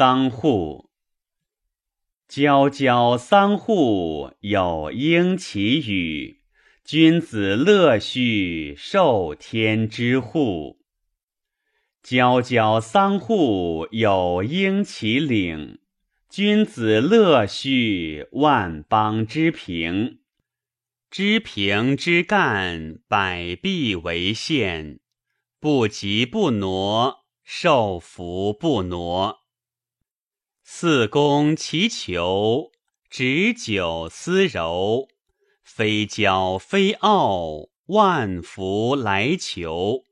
桑户。皎皎桑户有应其语，君子乐序受天之户。皎皎桑户有应其领，君子乐序万邦之平。知平之干，百弊为限，不急不挪，受福不挪。四公其求，执酒思柔，非骄非傲，万福来求。